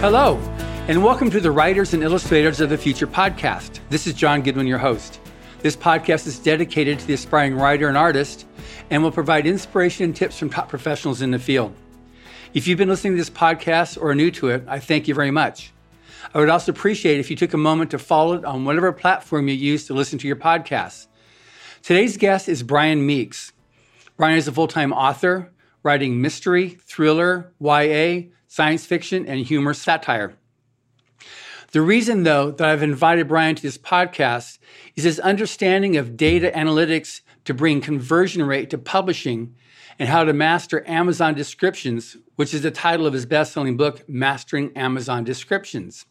Hello, and welcome to the Writers and Illustrators of the Future podcast. This is John Goodwin, your host. This podcast is dedicated to the aspiring writer and artist and will provide inspiration and tips from top professionals in the field. If you've been listening to this podcast or are new to it, I thank you very much. I would also appreciate if you took a moment to follow it on whatever platform you use to listen to your podcasts. Today's guest is Brian Meeks. Brian is a full time author, writing mystery, thriller, YA, science fiction, and humor satire. The reason, though, that I've invited Brian to this podcast is his understanding of data analytics to bring conversion rate to publishing and how to master Amazon descriptions, which is the title of his best selling book, Mastering Amazon Descriptions.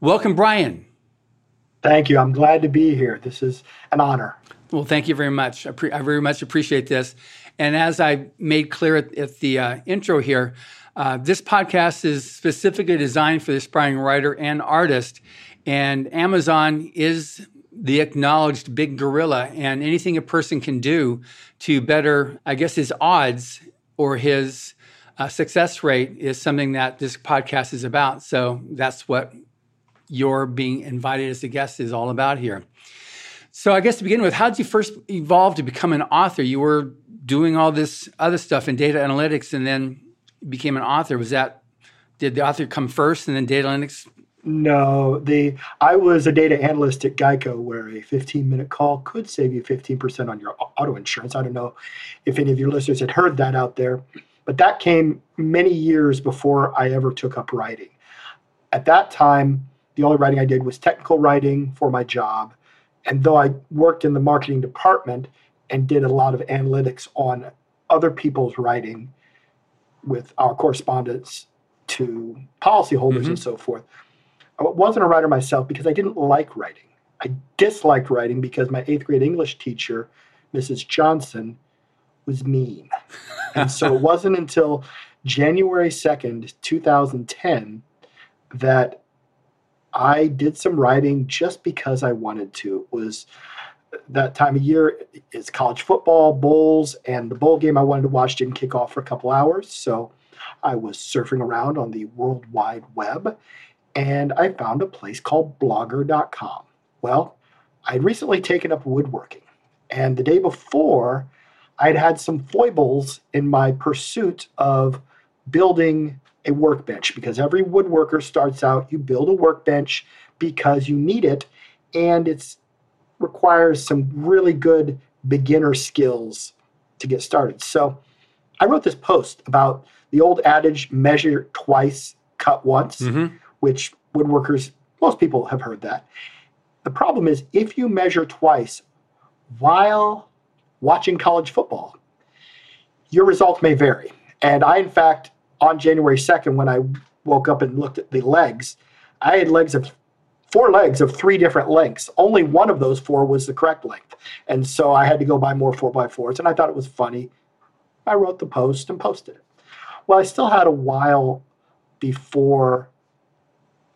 Welcome, Brian. Thank you. I'm glad to be here. This is an honor. Well, thank you very much. I, pre- I very much appreciate this. And as I made clear at, at the uh, intro here, uh, this podcast is specifically designed for the aspiring writer and artist, and Amazon is the acknowledged big gorilla, and anything a person can do to better, I guess, his odds or his uh, success rate is something that this podcast is about. So that's what your being invited as a guest is all about here. So I guess to begin with, how did you first evolve to become an author? You were doing all this other stuff in data analytics, and then became an author? Was that did the author come first and then data analytics? No, the I was a data analyst at Geico, where a 15 minute call could save you 15% on your auto insurance. I don't know if any of your listeners had heard that out there, but that came many years before I ever took up writing. At that time, the only writing I did was technical writing for my job. And though I worked in the marketing department and did a lot of analytics on other people's writing, with our correspondence to policyholders mm-hmm. and so forth. I wasn't a writer myself because I didn't like writing. I disliked writing because my eighth grade English teacher, Mrs. Johnson, was mean. and so it wasn't until January 2nd, 2010, that I did some writing just because I wanted to. It was that time of year is college football bowls and the bowl game i wanted to watch didn't kick off for a couple hours. So i was surfing around on the world wide web and i found a place called blogger.com well i'd recently taken up woodworking and the day before i'd had some foibles in my pursuit of building a workbench because every woodworker starts out you build a workbench because you need it and it's requires some really good beginner skills to get started. So I wrote this post about the old adage measure twice, cut once, mm-hmm. which woodworkers, most people have heard that. The problem is if you measure twice while watching college football, your results may vary. And I, in fact, on January 2nd, when I woke up and looked at the legs, I had legs of four legs of three different lengths. Only one of those four was the correct length. And so I had to go buy more four by fours. And I thought it was funny. I wrote the post and posted it. Well, I still had a while before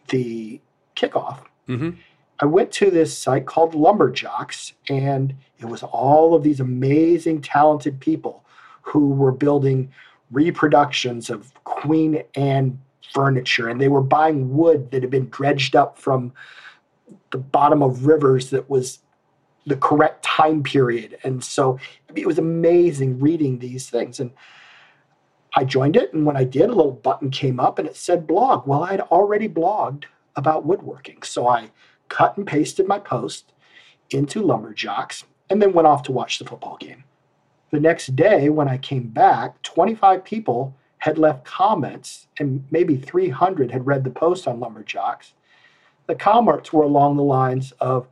the kickoff. Mm-hmm. I went to this site called Lumberjocks, and it was all of these amazing, talented people who were building reproductions of Queen Anne furniture and they were buying wood that had been dredged up from the bottom of rivers that was the correct time period. And so it was amazing reading these things. And I joined it. And when I did, a little button came up and it said blog. Well, I'd already blogged about woodworking. So I cut and pasted my post into Lumberjocks and then went off to watch the football game. The next day, when I came back, 25 people had left comments, and maybe 300 had read the post on Lumberjocks. The comments were along the lines of,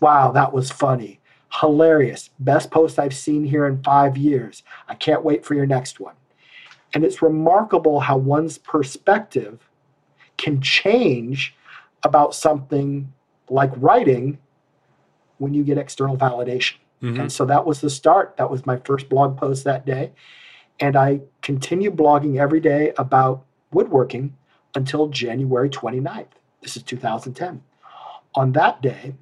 Wow, that was funny, hilarious, best post I've seen here in five years. I can't wait for your next one. And it's remarkable how one's perspective can change about something like writing when you get external validation. Mm-hmm. And so that was the start. That was my first blog post that day. And I continued blogging every day about woodworking until January 29th. This is 2010. On that day,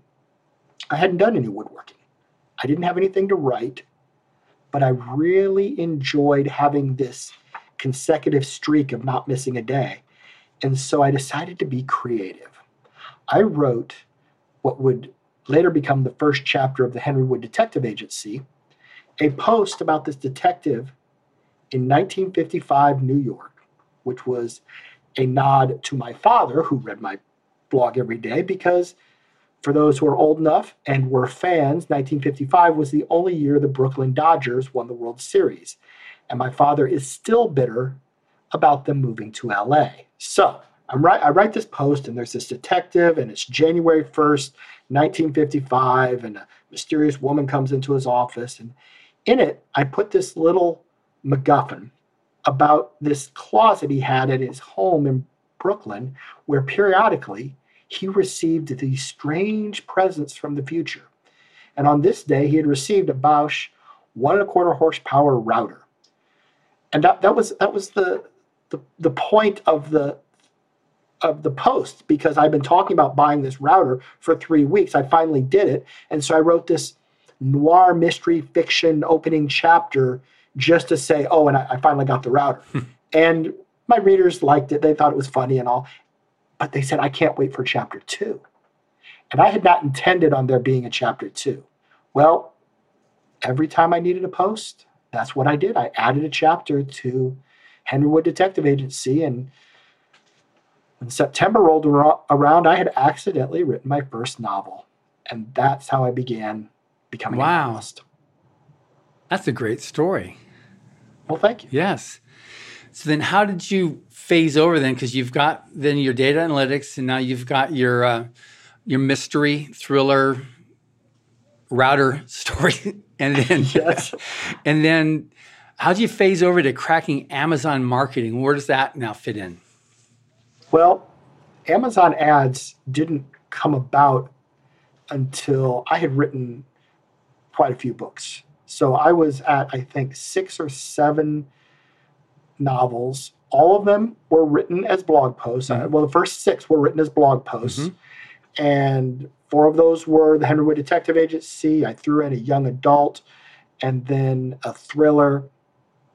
I hadn't done any woodworking. I didn't have anything to write, but I really enjoyed having this consecutive streak of not missing a day. And so I decided to be creative. I wrote what would later become the first chapter of the Henry Wood Detective Agency, a post about this detective in 1955 New York, which was a nod to my father, who read my blog every day, because for those who are old enough and were fans, 1955 was the only year the Brooklyn Dodgers won the World Series. And my father is still bitter about them moving to LA. So I'm right, I write this post, and there's this detective, and it's January 1st, 1955, and a mysterious woman comes into his office. And in it, I put this little MacGuffin about this closet he had at his home in Brooklyn, where periodically he received these strange presents from the future. And on this day, he had received a Bosch one and a quarter horsepower router. And that, that was that was the, the the point of the of the post because I've been talking about buying this router for three weeks. I finally did it. And so I wrote this noir mystery fiction opening chapter just to say, oh, and I, I finally got the router. Hmm. and my readers liked it. They thought it was funny and all. But they said, I can't wait for chapter two. And I had not intended on there being a chapter two. Well, every time I needed a post, that's what I did. I added a chapter to Henry Wood Detective Agency. And when September rolled around, I had accidentally written my first novel. And that's how I began becoming wow. a novelist. That's a great story. Well, thank you. Yes. So then, how did you phase over then? Because you've got then your data analytics, and now you've got your uh, your mystery thriller router story, and then yes. and then how do you phase over to cracking Amazon marketing? Where does that now fit in? Well, Amazon ads didn't come about until I had written quite a few books. So I was at, I think, six or seven novels. All of them were written as blog posts. Mm-hmm. Well, the first six were written as blog posts. Mm-hmm. And four of those were the Henry Wood Detective Agency. I threw in a young adult and then a thriller.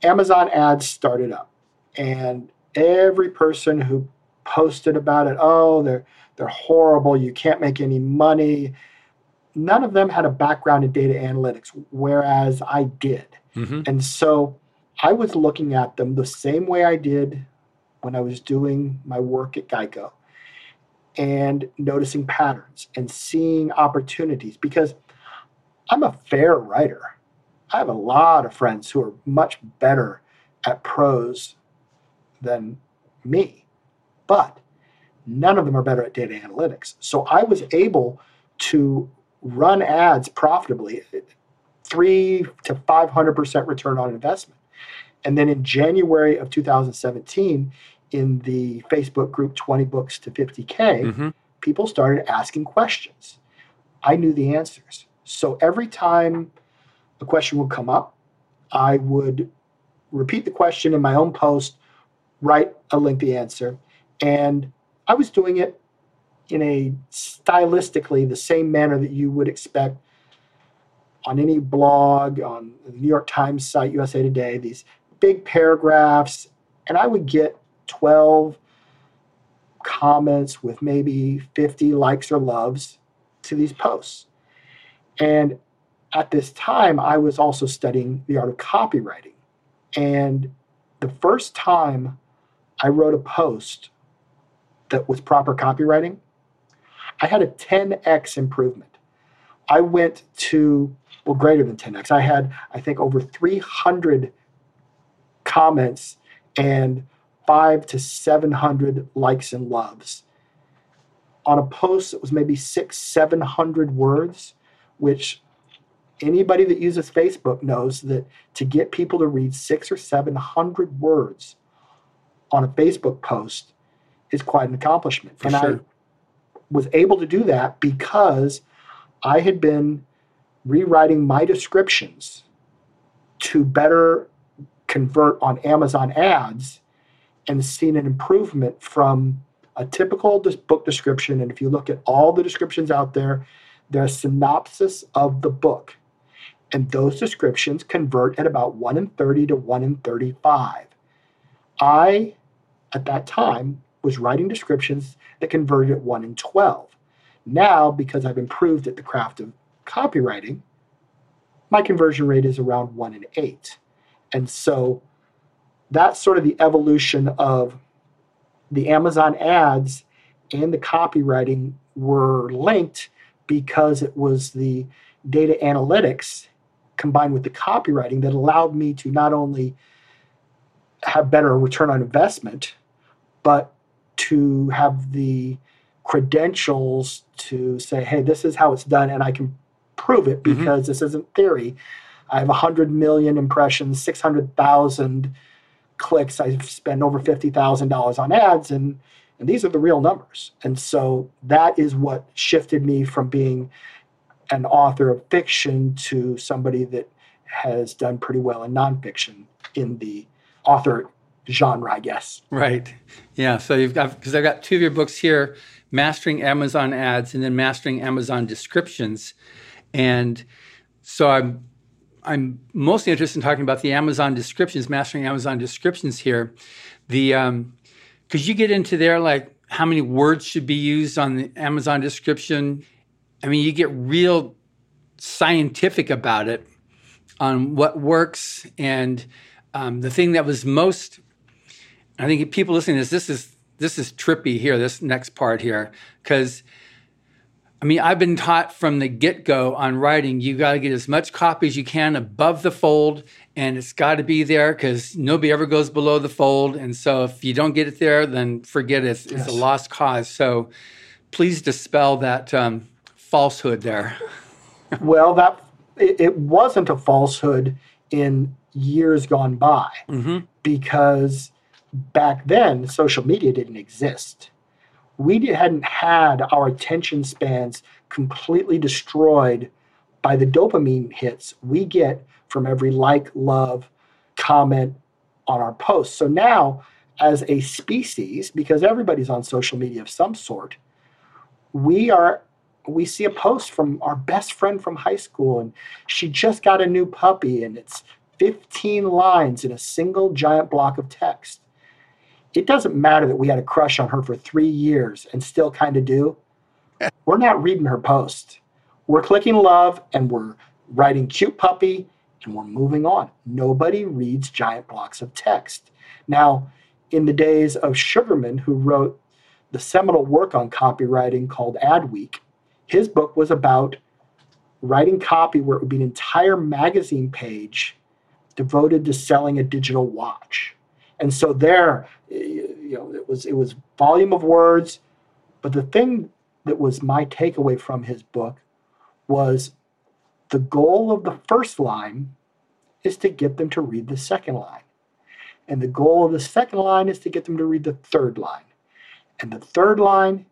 Amazon ads started up. And every person who posted about it, oh, they're they're horrible. You can't make any money none of them had a background in data analytics, whereas I did. Mm-hmm. And so I was looking at them the same way I did when I was doing my work at Geico and noticing patterns and seeing opportunities because I'm a fair writer. I have a lot of friends who are much better at prose than me, but none of them are better at data analytics. So I was able to run ads profitably, three to 500% return on investment. And then in January of 2017, in the Facebook group 20 Books to 50K, mm-hmm. people started asking questions. I knew the answers. So every time a question would come up, I would repeat the question in my own post, write a lengthy answer. And I was doing it in a stylistically the same manner that you would expect on any blog, on the New York Times site, USA Today, these big paragraphs, and I would get 12 comments with maybe 50 likes or loves to these posts. And at this time, I was also studying the art of copywriting. And the first time I wrote a post that was proper copywriting, I had a 10x improvement. I went to, well, greater than 10x. I had, I think, over 300 comments and five to 700 likes and loves on a post that was maybe six, 700 words, which anybody that uses Facebook knows that to get people to read six or 700 words on a Facebook post is quite an accomplishment. For and sure. I was able to do that because I had been rewriting my descriptions to better convert on Amazon ads and seen an improvement from a typical book description. And if you look at all the descriptions out there, they're a synopsis of the book. And those descriptions convert at about 1 in 30 to 1 in 35. I, at that time, was writing descriptions that converted at 1 in 12. Now, because I've improved at the craft of copywriting, my conversion rate is around 1 in 8. And so that's sort of the evolution of the Amazon ads and the copywriting were linked because it was the data analytics combined with the copywriting that allowed me to not only have better return on investment, but to have the credentials to say, hey, this is how it's done, and I can prove it mm-hmm. because mm-hmm. this isn't theory. I have 100 million impressions, 600,000 clicks. I spend over $50,000 on ads, and, and these are the real numbers. And so that is what shifted me from being an author of fiction to somebody that has done pretty well in nonfiction in the author genre, I guess. Right. Yeah. So you've got, because I've got two of your books here Mastering Amazon Ads and then Mastering Amazon Descriptions. And so I'm I'm mostly interested in talking about the Amazon descriptions, mastering Amazon descriptions here. The um, because um, you get into there like how many words should be used on the Amazon description. I mean, you get real scientific about it on what works. And um, the thing that was most, I think people listening to this, this is this is trippy here. This next part here, because I mean, I've been taught from the get go on writing, you got to get as much copy as you can above the fold, and it's got to be there because nobody ever goes below the fold. And so if you don't get it there, then forget it. It's, yes. it's a lost cause. So please dispel that um, falsehood there. well, that it, it, wasn't a falsehood in years gone by mm-hmm. because back then social media didn't exist we hadn't had our attention spans completely destroyed by the dopamine hits we get from every like, love, comment on our posts. So now, as a species, because everybody's on social media of some sort, we are we see a post from our best friend from high school and she just got a new puppy and it's 15 lines in a single giant block of text it doesn't matter that we had a crush on her for three years and still kind of do. we're not reading her post. We're clicking love and we're writing cute puppy and we're moving on. Nobody reads giant blocks of text. Now, in the days of Sugarman, who wrote the seminal work on copywriting called Adweek, his book was about writing copy where it would be an entire magazine page devoted to selling a digital watch. And so there, you know, it was it was volume of words, but the thing that was my takeaway from his book was the goal of the first line is to get them to read the second line. And the goal of the second line is to get them to read the third line. And the third line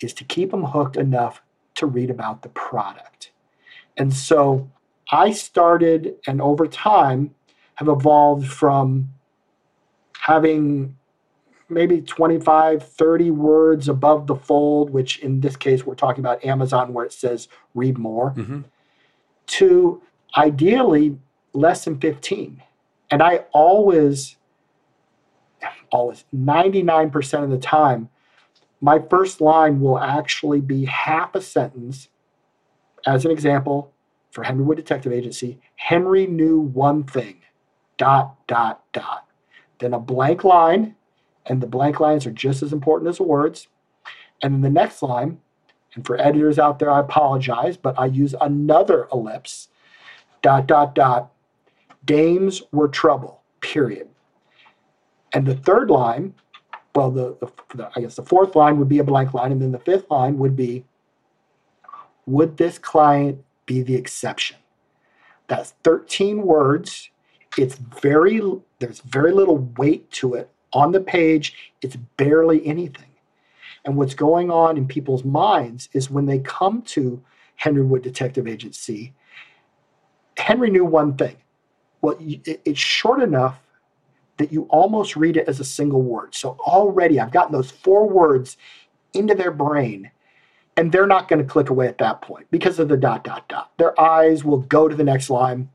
is to keep them hooked enough to read about the product. And so I started and over time have evolved from having maybe 25, 30 words above the fold, which in this case we're talking about Amazon where it says read more, mm-hmm. to ideally less than 15. And I always, always, 99% of the time, my first line will actually be half a sentence. As an example, for Henry Wood Detective Agency, Henry knew one thing, dot, dot, dot then a blank line, and the blank lines are just as important as the words. And then the next line, and for editors out there, I apologize, but I use another ellipse, dot, dot, dot. Dames were trouble, period. And the third line, well, the, the, the, I guess the fourth line would be a blank line, and then the fifth line would be, would this client be the exception? That's 13 words it's very there's very little weight to it on the page. It's barely anything. And what's going on in people's minds is when they come to Henry Wood Detective Agency, Henry knew one thing. Well, it's short enough that you almost read it as a single word. So already I've gotten those four words into their brain and they're not going to click away at that point because of the dot, dot, dot. Their eyes will go to the next line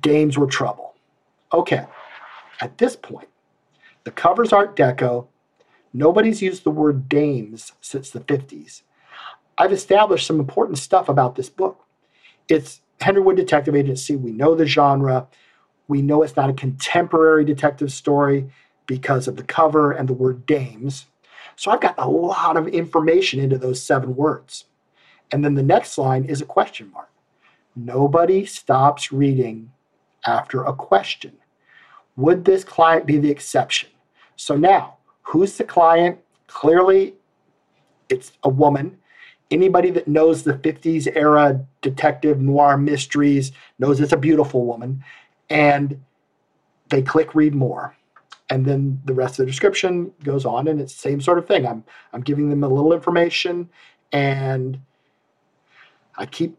Dames were trouble. Okay, at this point, the cover's Art Deco, Nobody's used the word dames since the 50s. I've established some important stuff about this book. It's Henry Wood Detective Agency. We know the genre. We know it's not a contemporary detective story because of the cover and the word dames. So I've got a lot of information into those seven words. And then the next line is a question mark. Nobody stops reading after a question. Would this client be the exception? So now, who's the client? Clearly, it's a woman. Anybody that knows the 50s era detective noir mysteries knows it's a beautiful woman. And they click read more. And then the rest of the description goes on, and it's the same sort of thing. I'm, I'm giving them a little information, and I keep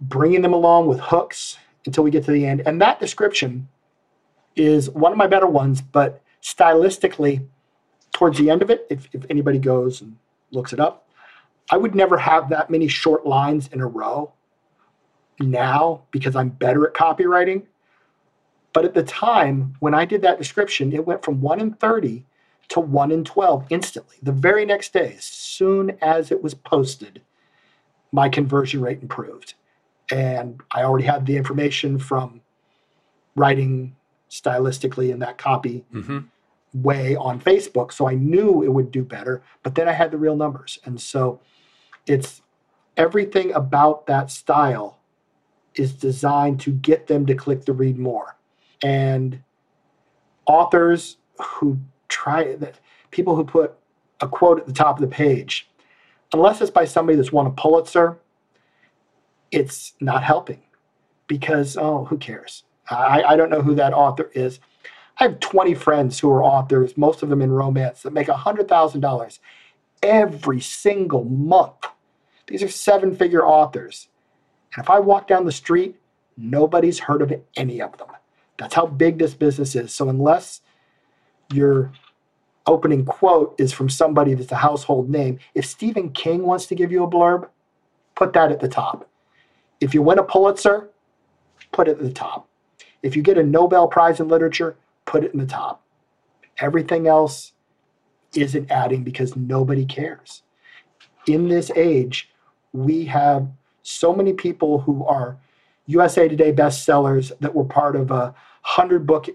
bringing them along with hooks until we get to the end. And that description is one of my better ones, but stylistically, towards the end of it, if, if anybody goes and looks it up, I would never have that many short lines in a row now because I'm better at copywriting. But at the time, when I did that description, it went from 1 in 30 to 1 in 12 instantly. The very next day, as soon as it was posted, my conversion rate improved. And I already had the information from writing stylistically in that copy mm-hmm. way on Facebook. So I knew it would do better, but then I had the real numbers. And so it's everything about that style is designed to get them to click the read more. And authors who try that, people who put a quote at the top of the page, unless it's by somebody that's won a Pulitzer, it's not helping because, oh, who cares? I, I don't know who that author is. I have 20 friends who are authors, most of them in romance, that make $100,000 every single month. These are seven figure authors. And if I walk down the street, nobody's heard of any of them. That's how big this business is. So unless your opening quote is from somebody that's a household name, if Stephen King wants to give you a blurb, put that at the top. If you win a Pulitzer, put it at the top. If you get a Nobel Prize in literature, put it in the top. Everything else isn't adding because nobody cares. In this age, we have so many people who are USA Today bestsellers that were part of a 100 book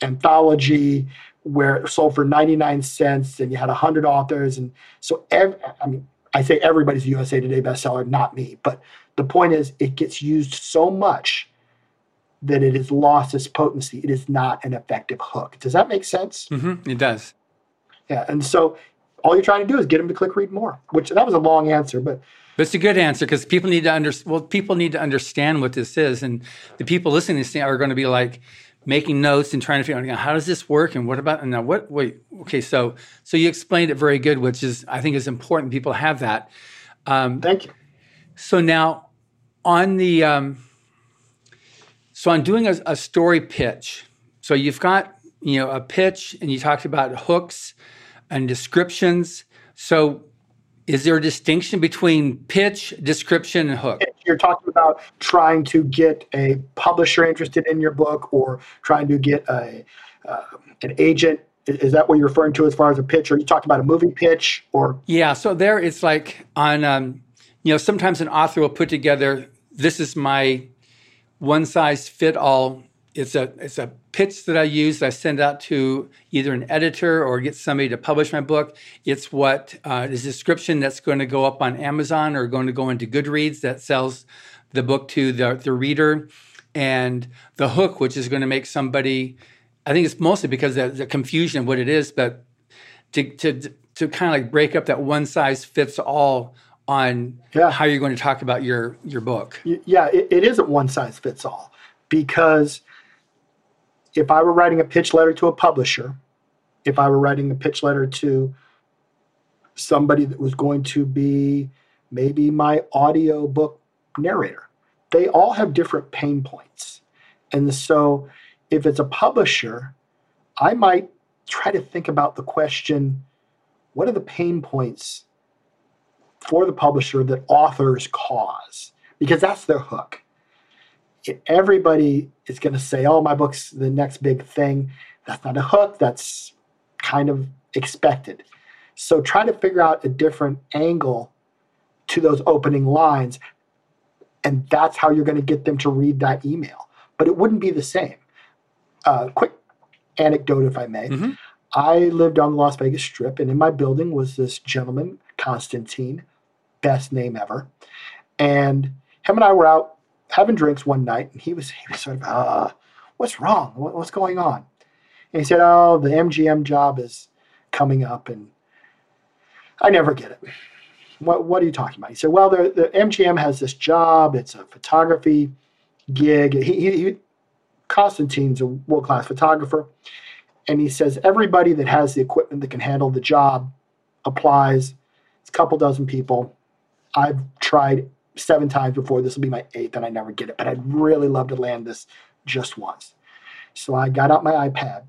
anthology where it sold for 99 cents and you had 100 authors. And so, ev- I mean, I say everybody's a USA Today bestseller, not me. But the point is, it gets used so much that it has lost its potency. It is not an effective hook. Does that make sense? Mm-hmm, it does. Yeah. And so all you're trying to do is get them to click read more, which that was a long answer, but. But it's a good answer because people need to under, well, people need to understand what this is. And the people listening to this are going to be like making notes and trying to figure out how does this work and what about, and now what, wait, okay. So, so you explained it very good, which is, I think is important. People have that. Um, Thank you. So now on the, um, so I'm doing a, a story pitch. So you've got you know a pitch, and you talked about hooks and descriptions. So is there a distinction between pitch, description, and hook? You're talking about trying to get a publisher interested in your book, or trying to get a uh, an agent. Is that what you're referring to as far as a pitch? Or you talked about a movie pitch, or yeah? So there, it's like on um, you know sometimes an author will put together this is my one size fit all. It's a it's a pitch that I use. That I send out to either an editor or get somebody to publish my book. It's what uh, is description that's going to go up on Amazon or going to go into Goodreads that sells the book to the the reader, and the hook, which is going to make somebody. I think it's mostly because of the confusion of what it is, but to to to kind of like break up that one size fits all on yeah. how you're going to talk about your your book. Yeah, it, it isn't one size fits all because if I were writing a pitch letter to a publisher, if I were writing a pitch letter to somebody that was going to be maybe my audio book narrator, they all have different pain points. And so if it's a publisher, I might try to think about the question what are the pain points for the publisher that authors cause because that's their hook. Everybody is going to say, "Oh, my book's the next big thing." That's not a hook. That's kind of expected. So try to figure out a different angle to those opening lines. And that's how you're going to get them to read that email. But it wouldn't be the same. Uh, quick anecdote, if I may. Mhm. I lived on the Las Vegas Strip, and in my building was this gentleman, Constantine, best name ever. And him and I were out having drinks one night, and he was he was sort of, uh, what's wrong? What, what's going on? And he said, oh, the MGM job is coming up, and I never get it. What, what are you talking about? He said, well, the, the MGM has this job. It's a photography gig. He, he, he Constantine's a world class photographer. And he says everybody that has the equipment that can handle the job applies. It's a couple dozen people. I've tried seven times before. This will be my eighth, and I never get it. But I'd really love to land this just once. So I got out my iPad,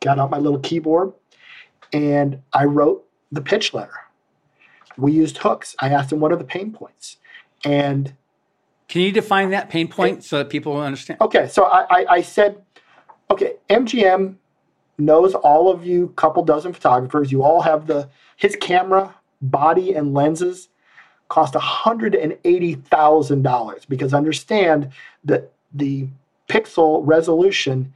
got out my little keyboard, and I wrote the pitch letter. We used hooks. I asked him what are the pain points, and Can you define that pain point so that people understand? Okay, so I, I, I said, okay, MGM knows all of you, couple dozen photographers. You all have the his camera, body, and lenses cost hundred and eighty thousand dollars because understand that the pixel resolution,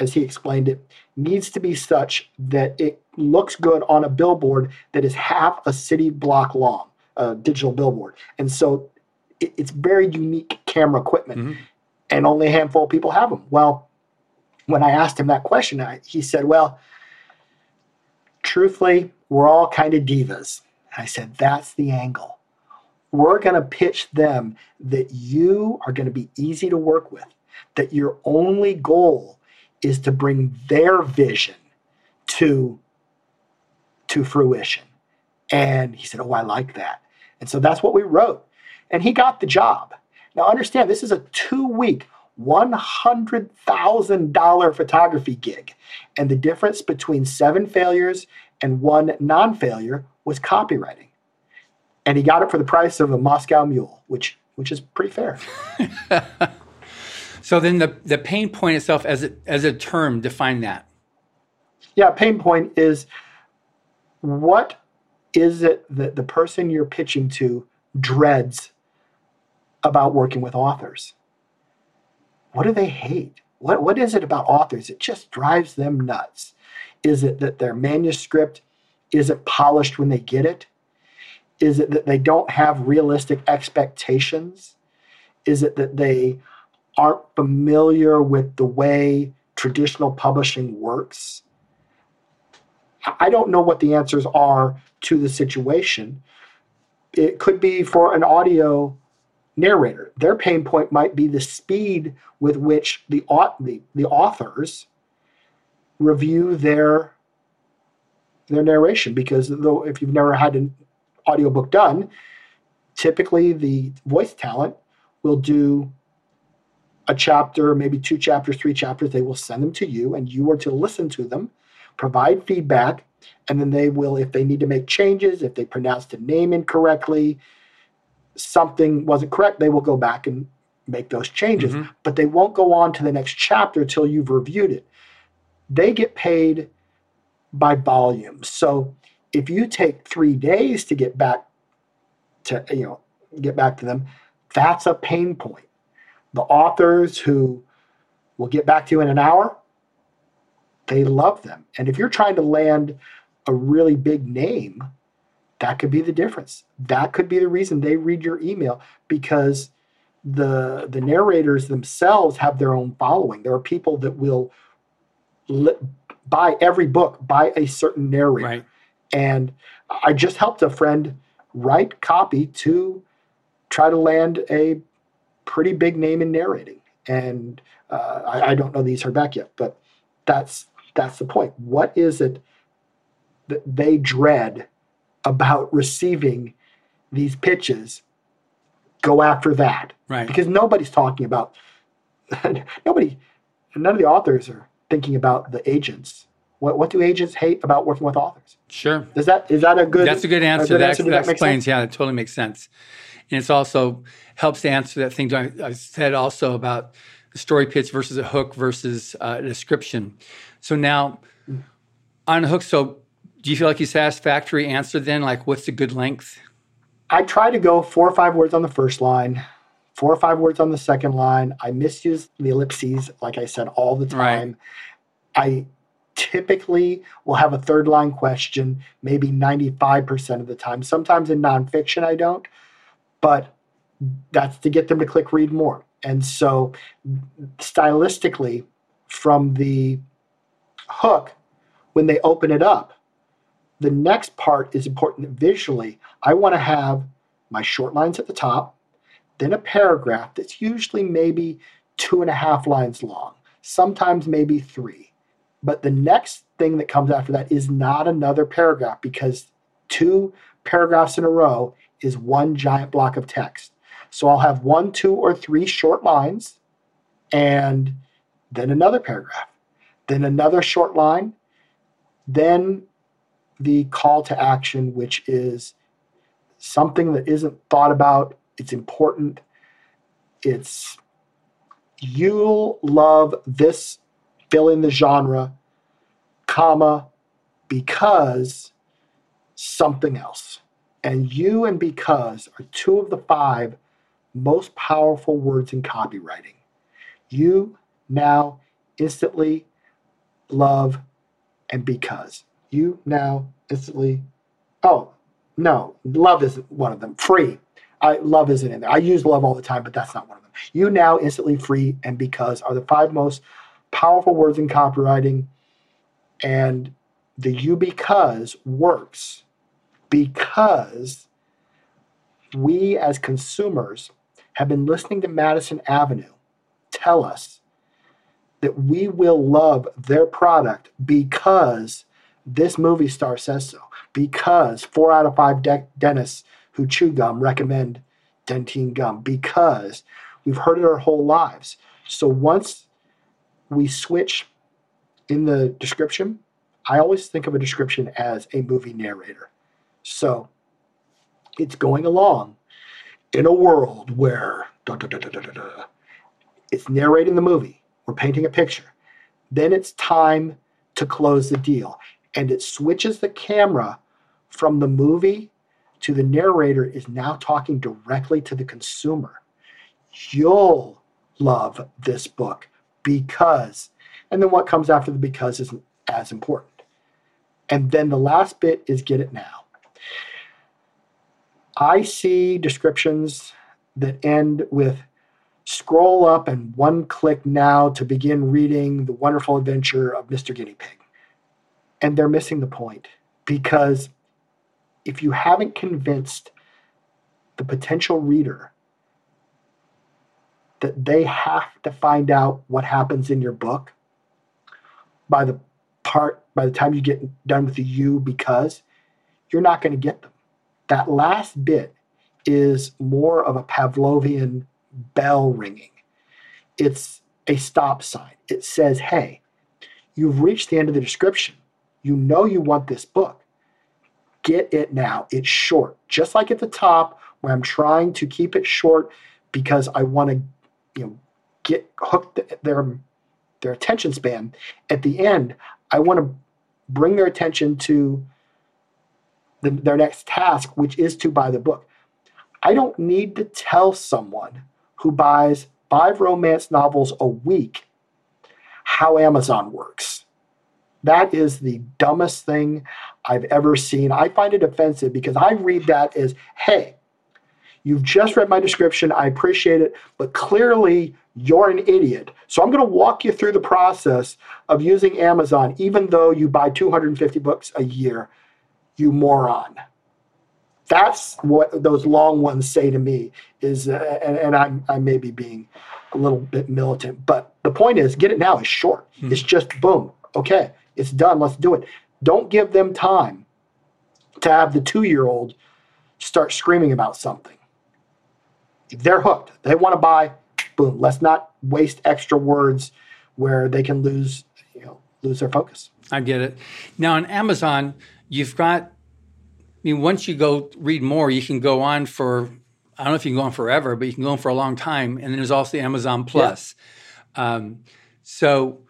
as he explained it, needs to be such that it looks good on a billboard that is half a city block long, a digital billboard, and so it, it's very unique camera equipment Mhm. and only a handful of people have them. Well, when I asked him that question, I, he said, Well, truthfully, we're all kind of divas. And I said, That's the angle. We're going to pitch them that you are going to be easy to work with, that your only goal is to bring their vision to, to fruition. And he said, Oh, I like that. And so that's what we wrote. And he got the job. Now, understand, this is a two week, $100,000 photography gig. And the difference between seven failures and one non failure was copywriting. And he got it for the price of a Moscow mule, which, which is pretty fair. So then the, the pain point itself as a, as a term, define that. Yeah, pain point is what is it that the person you're pitching to dreads about working with authors? What do they hate? What, what is it about authors that just drives them nuts? Is it that their manuscript isn't polished when they get it? Is it that they don't have realistic expectations? Is it that they aren't familiar with the way traditional publishing works? I don't know what the answers are to the situation. It could be for an audio narrator. Their pain point might be the speed with which the, the, the authors review their their narration because though if you've never had an audiobook done, typically the voice talent will do a chapter, maybe two chapters, three chapters. They will send them to you, and you are to listen to them, provide feedback, and then they will, if they need to make changes, if they pronounced a name incorrectly, something wasn't correct, they will go back and make those changes. Mhm. But they won't go on to the next chapter till you've reviewed it. They get paid by volume. So if you take three days to get back to you know get back to them, that's a pain point. The authors who will get back to you in an hour, they love them. And if you're trying to land a really big name, that could be the difference. That could be the reason they read your email because the the narrators themselves have their own following. There are people that will li- buy every book by a certain narrator. Right. And I just helped a friend write copy to try to land a pretty big name in narrating. And uh, I, I don't know these he's heard back yet, but that's that's the point. What is it that they dread about receiving these pitches? Go after that Right. because nobody's talking about nobody. None of the authors are thinking about the agents. What what do agents hate about working with authors? Sure. Is that is that a good? That's a good answer. good that, answer? That that explains. Yeah, that totally makes sense. And it's also helps to answer that thing I, I said also about the story pitch versus a hook versus uh, a description. So now on a hook, so do you feel like you satisfactory answer then? Like, what's the good length? I try to go four or five words on the first line, four or five words on the second line. I misuse the ellipses, like I said, all the time. Right. I typically will have a third line question, maybe 95% of the time. Sometimes in nonfiction, I don't, but that's to get them to click read more. And so, stylistically, from the hook, when they open it up, the next part is important visually. I want to have my short lines at the top, then a paragraph that's usually maybe two and a half lines long, sometimes maybe three. But the next thing that comes after that is not another paragraph because two paragraphs in a row is one giant block of text. So I'll have one, two, or three short lines and then another paragraph, then another short line, then the call to action, which is something that isn't thought about. It's important. It's you'll love this fill in the genre, comma, because something else. And you and because are two of the five most powerful words in copywriting. You now instantly love and because. You now instantly oh no love isn't one of them. Free. I love isn't in there. I use love all the time but that's not one of them. You now instantly free and because are the five most powerful words in copywriting and the you because works because we as consumers have been listening to madison avenue tell us that we will love their product because this movie star says so because four out of five de- dentists who chew gum recommend Dentyne gum because we've heard it our whole lives. So once we switch in the description, I always think of a description as a movie narrator. So it's going along in a world where da, da, da, it's narrating the movie. We're painting a picture. Then it's time to close the deal and it switches the camera from the movie to the narrator is now talking directly to the consumer. You'll love this book because, and then what comes after the because isn't as important. And then the last bit is get it now. I see descriptions that end with scroll up and one click now to begin reading the wonderful adventure of Mr. Guinea Pig. And they're missing the point because if you haven't convinced the potential reader that they have to find out what happens in your book by the part by the time you get done with the you because you're not going to get them that last bit is more of a pavlovian bell ringing it's a stop sign it says hey you've reached the end of the description you know you want this book. Get it now. It's short. Just like at the top, where I'm trying to keep it short because I want to, you know, get hooked their their attention span. At the end, I want to bring their attention to the, their next task, which is to buy the book. I don't need to tell someone who buys five romance novels a week how Amazon works. That is the dumbest thing I've ever seen. I find it offensive because I read that as, hey, you've just read my description. I appreciate it, but clearly you're an idiot. So I'm going to walk you through the process of using Amazon, even though you buy 250 books a year, you moron. That's what those long ones say to me is, uh, and, and I'm, I may be being a little bit militant, but the point is, get it now It's short. Hmm. It's just boom. Okay, it's done. Let's do it. Don't give them time to have the two year old start screaming about something. They're hooked. They want to buy. Boom. Let's not waste extra words where they can lose, you know, lose their focus. I get it. Now on Amazon, you've got. I mean, once you go read more, you can go on for. I don't know if you can go on forever, but you can go on for a long time. And then there's also Amazon Plus. Yeah. Um, so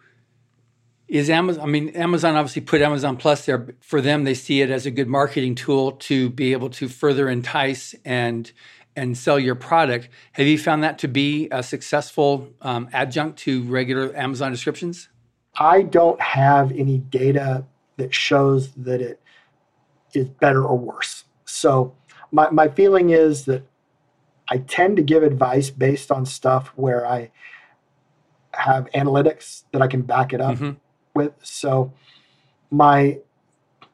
is Amazon. I mean, Amazon obviously put Amazon Plus there. For them, they see it as a good marketing tool to be able to further entice and and sell your product. Have you found that to be a successful um, adjunct to regular Amazon descriptions? I don't have any data that shows that it is better or worse. So my, my feeling is that I tend to give advice based on stuff where I have analytics that I can back it up mm-hmm. with. So my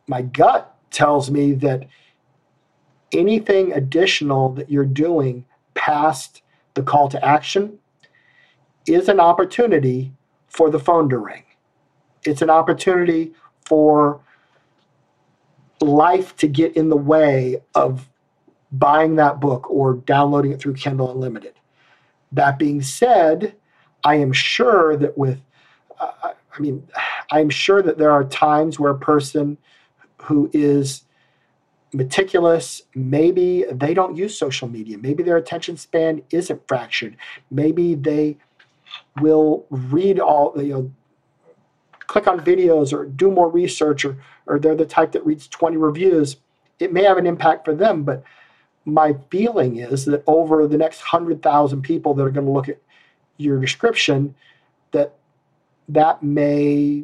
my gut tells me that anything additional that you're doing past the call to action is an opportunity for the phone to ring. It's an opportunity for life to get in the way of buying that book or downloading it through Kindle Unlimited. That being said, I am sure that with, uh, I mean, I'm sure that there are times where a person who is meticulous, maybe they don't use social media, maybe their attention span isn't fractured, maybe they will read all, you know, click on videos or do more research or, or they're the type that reads 20 reviews, it may have an impact for them. But my feeling is that over the next 100,000 people that are going to look at your description, that that may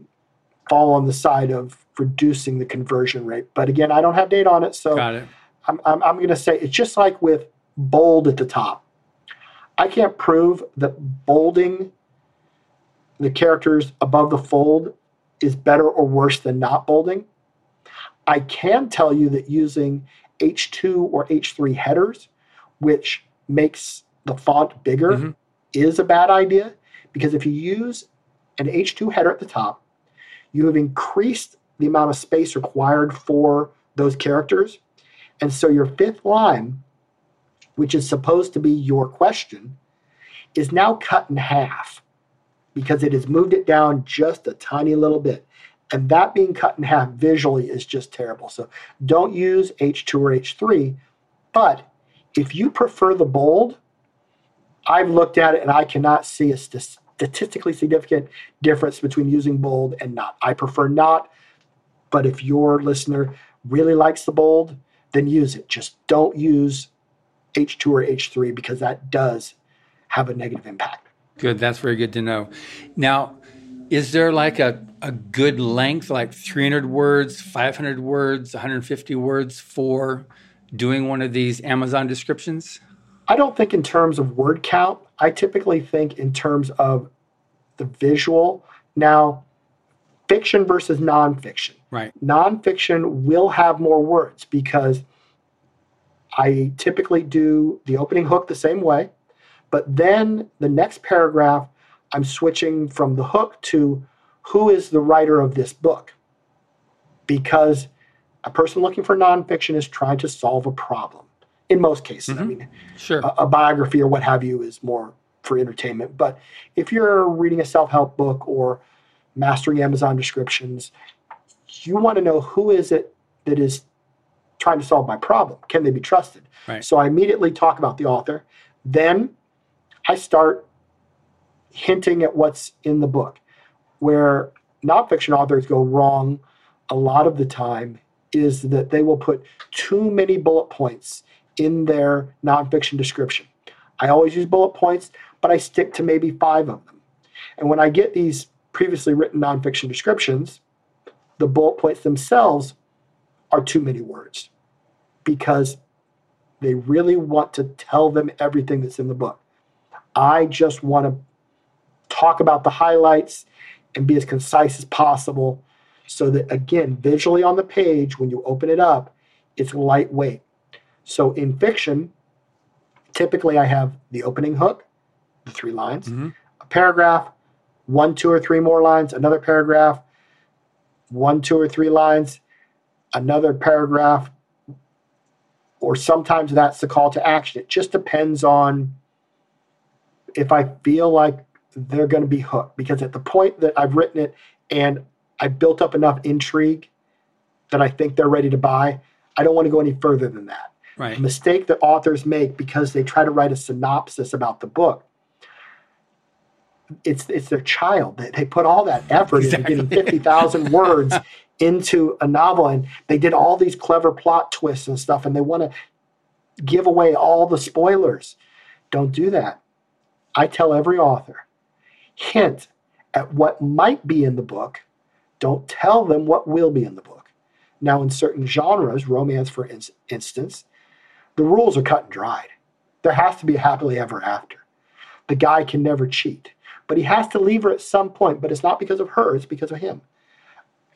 fall on the side of reducing the conversion rate. But again, I don't have data on it. So it. I'm, I'm, I'm going to say it's just like with bold at the top. I can't prove that bolding the characters above the fold is better or worse than not bolding. I can tell you that using H2 or H3 headers, which makes the font bigger, mm-hmm. is a bad idea because if you use an H2 header at the top, you have increased the amount of space required for those characters. And so your fifth line, which is supposed to be your question, is now cut in half because it has moved it down just a tiny little bit. And that being cut in half visually is just terrible. So don't use H2 or H3. But if you prefer the bold, I've looked at it and I cannot see a statistically significant difference between using bold and not. I prefer not, but if your listener really likes the bold, then use it. Just don't use H2 or H3 because that does have a negative impact. Good. That's very good to know. Now, is there like a, a good length, like 300 words, 500 words, 150 words for doing one of these Amazon descriptions? I don't think in terms of word count. I typically think in terms of the visual. Now, fiction versus nonfiction. Right. Nonfiction will have more words because I typically do the opening hook the same way. But then the next paragraph, I'm switching from the hook to who is the writer of this book? Because a person looking for nonfiction is trying to solve a problem in most cases. Mm-hmm. I mean, sure. A, a, biography or what have you is more for entertainment. But if you're reading a self help book or mastering Amazon descriptions, you want to know who is it that is trying to solve my problem? Can they be trusted? Right. So I immediately talk about the author. Then I start hinting at what's in the book. Where nonfiction authors go wrong a lot of the time is that they will put too many bullet points in their nonfiction description. I always use bullet points, but I stick to maybe five of them. And when I get these previously written nonfiction descriptions, the bullet points themselves are too many words because they really want to tell them everything that's in the book. I just want to talk about the highlights and be as concise as possible so that, again, visually on the page, when you open it up, it's lightweight. So in fiction, typically I have the opening hook, the three lines, mm-hmm. a paragraph, one, two, or three more lines, another paragraph, one, two, or three lines, another paragraph, or sometimes that's the call to action. It just depends on if I feel like they're going to be hooked because at the point that I've written it and I built up enough intrigue that I think they're ready to buy, I don't want to go any further than that. Right. A mistake that authors make because they try to write a synopsis about the book. It's it's their child. They, they put all that effort Exactly. into getting fifty thousand words into a novel, and they did all these clever plot twists and stuff, and they want to give away all the spoilers. Don't do that. I tell every author, hint at what might be in the book. Don't tell them what will be in the book. Now, in certain genres, romance for in- instance, the rules are cut and dried. There has to be a happily ever after. The guy can never cheat, but he has to leave her at some point. But it's not because of her; it's because of him.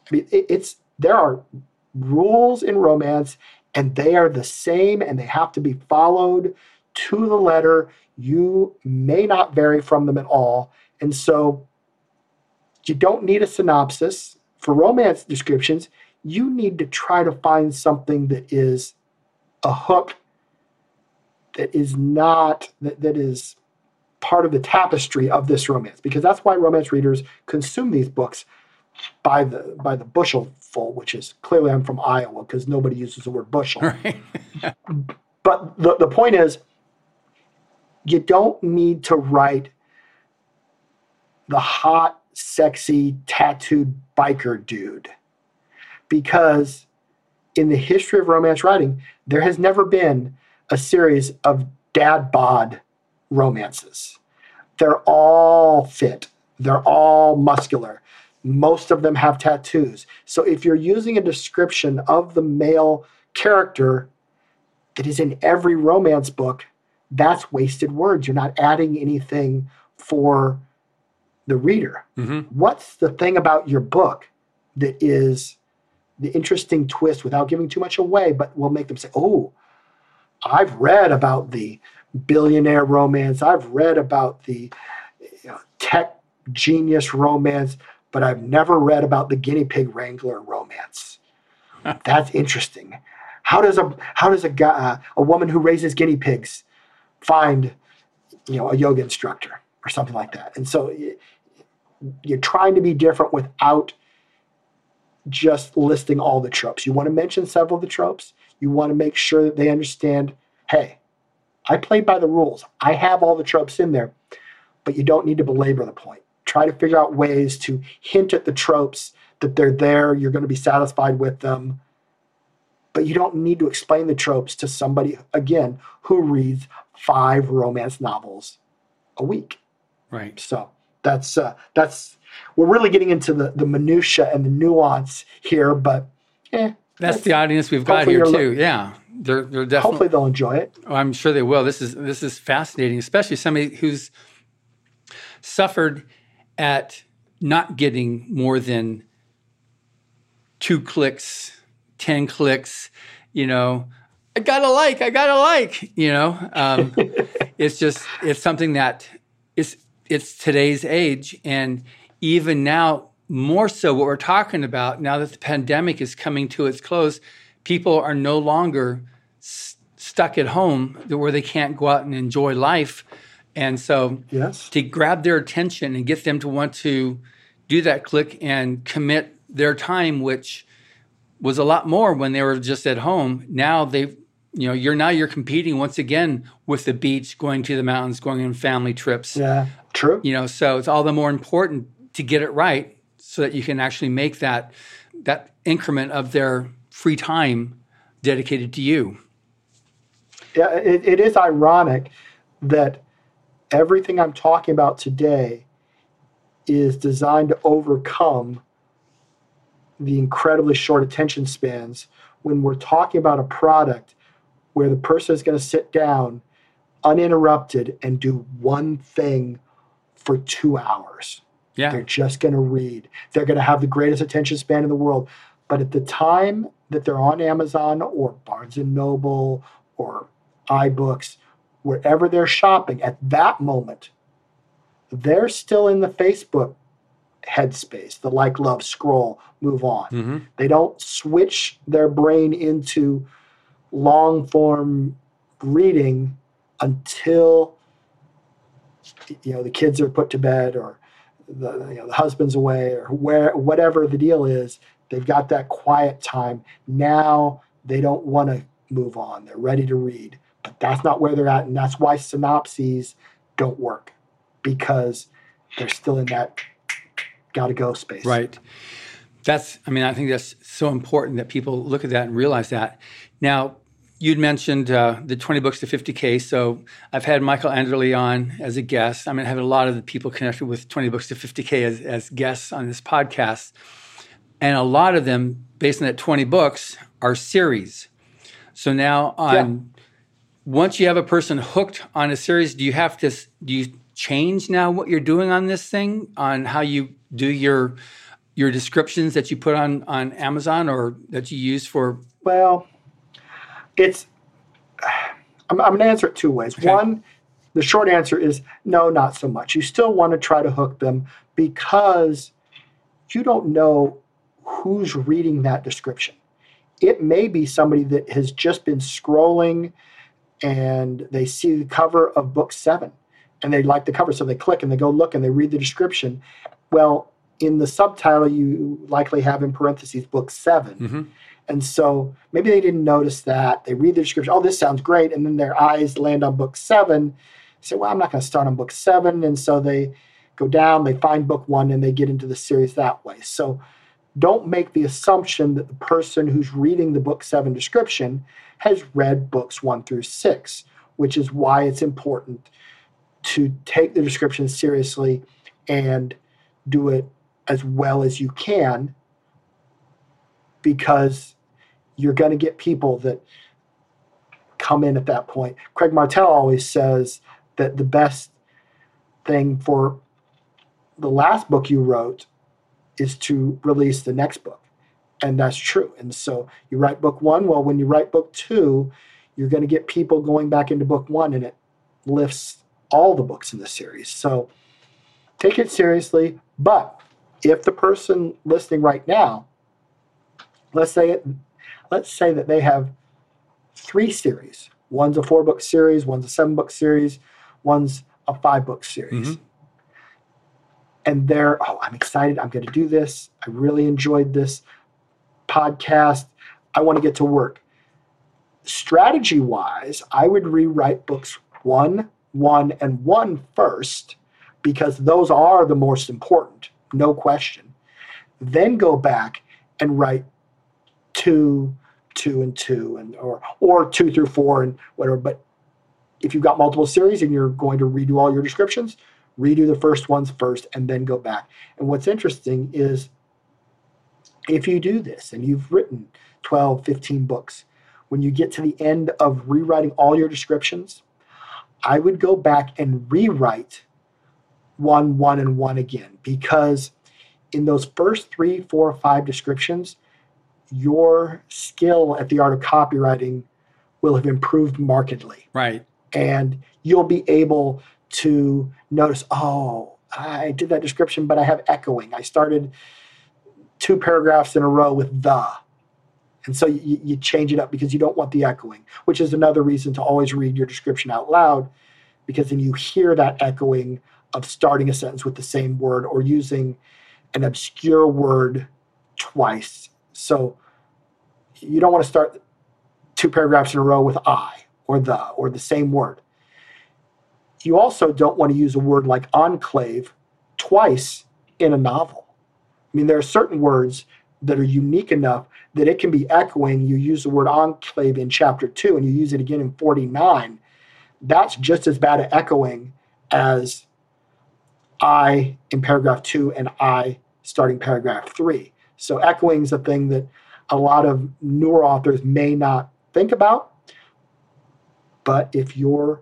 I mean, it, it's there are rules in romance, and they are the same, and they have to be followed to the letter. You may not vary from them at all, and so you don't need a synopsis for romance descriptions. You need to try to find something that is a hook that is not that, that is part of the tapestry of this romance because that's why romance readers consume these books by the by the bushel full which is clearly i'm from iowa because nobody uses the word bushel Right. but the, the point is you don't need to write the hot sexy tattooed biker dude because in the history of romance writing there has never been a series of dad bod romances. They're all fit. They're all muscular. Most of them have tattoos. So if you're using a description of the male character that is in every romance book, that's wasted words. You're not adding anything for the reader. hmm What's the thing about your book that is the interesting twist without giving too much away, but will make them say, oh, I've read about the billionaire romance, I've read about the you know, tech genius romance, but I've never read about the guinea pig wrangler romance. That's interesting. How does a how does a guy, uh, a woman who raises guinea pigs find you know a yoga instructor or something like that? And so you're trying to be different without just listing all the tropes. You want to mention several of the tropes. You want to make sure that they understand, hey, I played by the rules. I have all the tropes in there, but you don't need to belabor the point. Try to figure out ways to hint at the tropes that they're there, you're going to be satisfied with them. But you don't need to explain the tropes to somebody, again, who reads five romance novels a week. Right. So that's uh, that's we're really getting into the the minutia and the nuance here, but eh, That's the audience we've got here too. yeah, they're they're definitely. hopefully they'll enjoy it. Oh, I'm sure they will. This is this is fascinating, especially somebody who's suffered at not getting more than two clicks, ten clicks. You know, I got a like, I got a like. You know, um, it's just it's something that it's it's today's age, and even now more so what we're talking about now that the pandemic is coming to its close, people are no longer stuck at home where they can't go out and enjoy life. And so Yes. to grab their attention and get them to want to do that click and commit their time, which was a lot more when they were just at home. Now they've you know, you're now you're competing once again with the beach, going to the mountains, going on family trips. Yeah. True. You know, so it's all the more important to get it right so that you can actually make that that increment of their free time dedicated to you. Yeah. It, it is ironic that everything I'm talking about today is designed to overcome the incredibly short attention spans when we're talking about a product where the person is going to sit down uninterrupted and do one thing for two hours. Yeah. They're just going to read. They're going to have the greatest attention span in the world. But at the time that they're on Amazon or Barnes and Noble or iBooks, wherever they're shopping, at that moment, they're still in the Facebook headspace, the like, love, scroll, move on. Mm-hmm. They don't switch their brain into long form reading until you know the kids are put to bed or the, you know, the husband's away or where whatever the deal is they've got that quiet time now they don't want to move on they're ready to read but that's not where they're at and that's why synopses don't work because they're still in that gotta go space. Right. That's, I mean, I think that's so important that people look at that and realize that. Now, you'd mentioned uh, the 20 books to 50K. So I've had Michael Anderle on as a guest. I mean, I have a lot of the people connected with 20 books to 50K as, as guests on this podcast. And a lot of them, based on that 20 books, are series. So now on, yeah. once you have a person hooked on a series, do you have to, do you change now what you're doing on this thing on how you do your, your descriptions that you put on, on Amazon or that you use for? Well, it's I'm, I'm going to answer it two ways. Okay. One, the short answer is no, not so much. You still want to try to hook them because you don't know who's reading that description. It may be somebody that has just been scrolling and they see the cover of book seven and they like the cover, so they click and they go look and they read the description. Well, in the subtitle, you likely have in parentheses book 7 mm-hmm. And so maybe they didn't notice that. They read the description, oh, this sounds great. And then their eyes land on book seven. They say, well, I'm not going to start on book seven. And so they go down, they find book one, and they get into the series that way. So don't make the assumption that the person who's reading the book seven description has read books one through six, which is why it's important to take the description seriously and do it as well as you can because you're going to get people that come in at that point. Craig Martelle always says that the best thing for the last book you wrote is to release the next book. And that's true. And so you write book one. Well, when you write book two, you're going to get people going back into book one, and it lifts all the books in the series. So take it seriously. But if the person listening right now, let's say it, let's say that they have three series. One's a four book series, one's a seven book series, one's a five book series. Mm-hmm. And they're, oh, I'm excited. I'm going to do this. I really enjoyed this podcast. I want to get to work. Strategy wise, I would rewrite books one, one, and one first because those are the most important, no question. Then go back and write two, two and two, and or or two through four and whatever. But if you've got multiple series and you're going to redo all your descriptions, redo the first ones first and then go back. And what's interesting is if you do this and you've written 12, 15 books, when you get to the end of rewriting all your descriptions, I would go back and rewrite one, one, and one again because in those first three, four, five descriptions, your skill at the art of copywriting will have improved markedly. Right. And you'll be able to notice, oh, I did that description, but I have echoing. I started two paragraphs in a row with the. And so you, you, change it up because you don't want the echoing, which is another reason to always read your description out loud, because then you hear that echoing of starting a sentence with the same word or using an obscure word twice so you don't want to start two paragraphs in a row with I or the or the same word. You also don't want to use a word like enclave twice in a novel. I mean, there are certain words that are unique enough that it can be echoing. You use the word enclave in chapter two and you use it again in 49. That's just as bad at echoing as I in paragraph two and I starting paragraph three. So echoing is a thing that a lot of newer authors may not think about. But if you're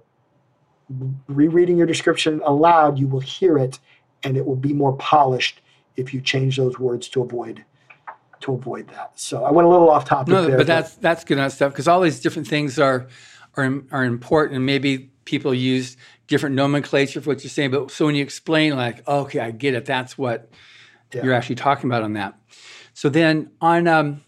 rereading your description aloud, you will hear it and it will be more polished if you change those words to avoid to avoid that. So I went a little off topic no, there, but that's that's good enough stuff because all these different things are are are important and maybe people use different nomenclature for what you're saying. But so when you explain like, okay, I get it, that's what yeah. you're actually talking about on that. So then on, um,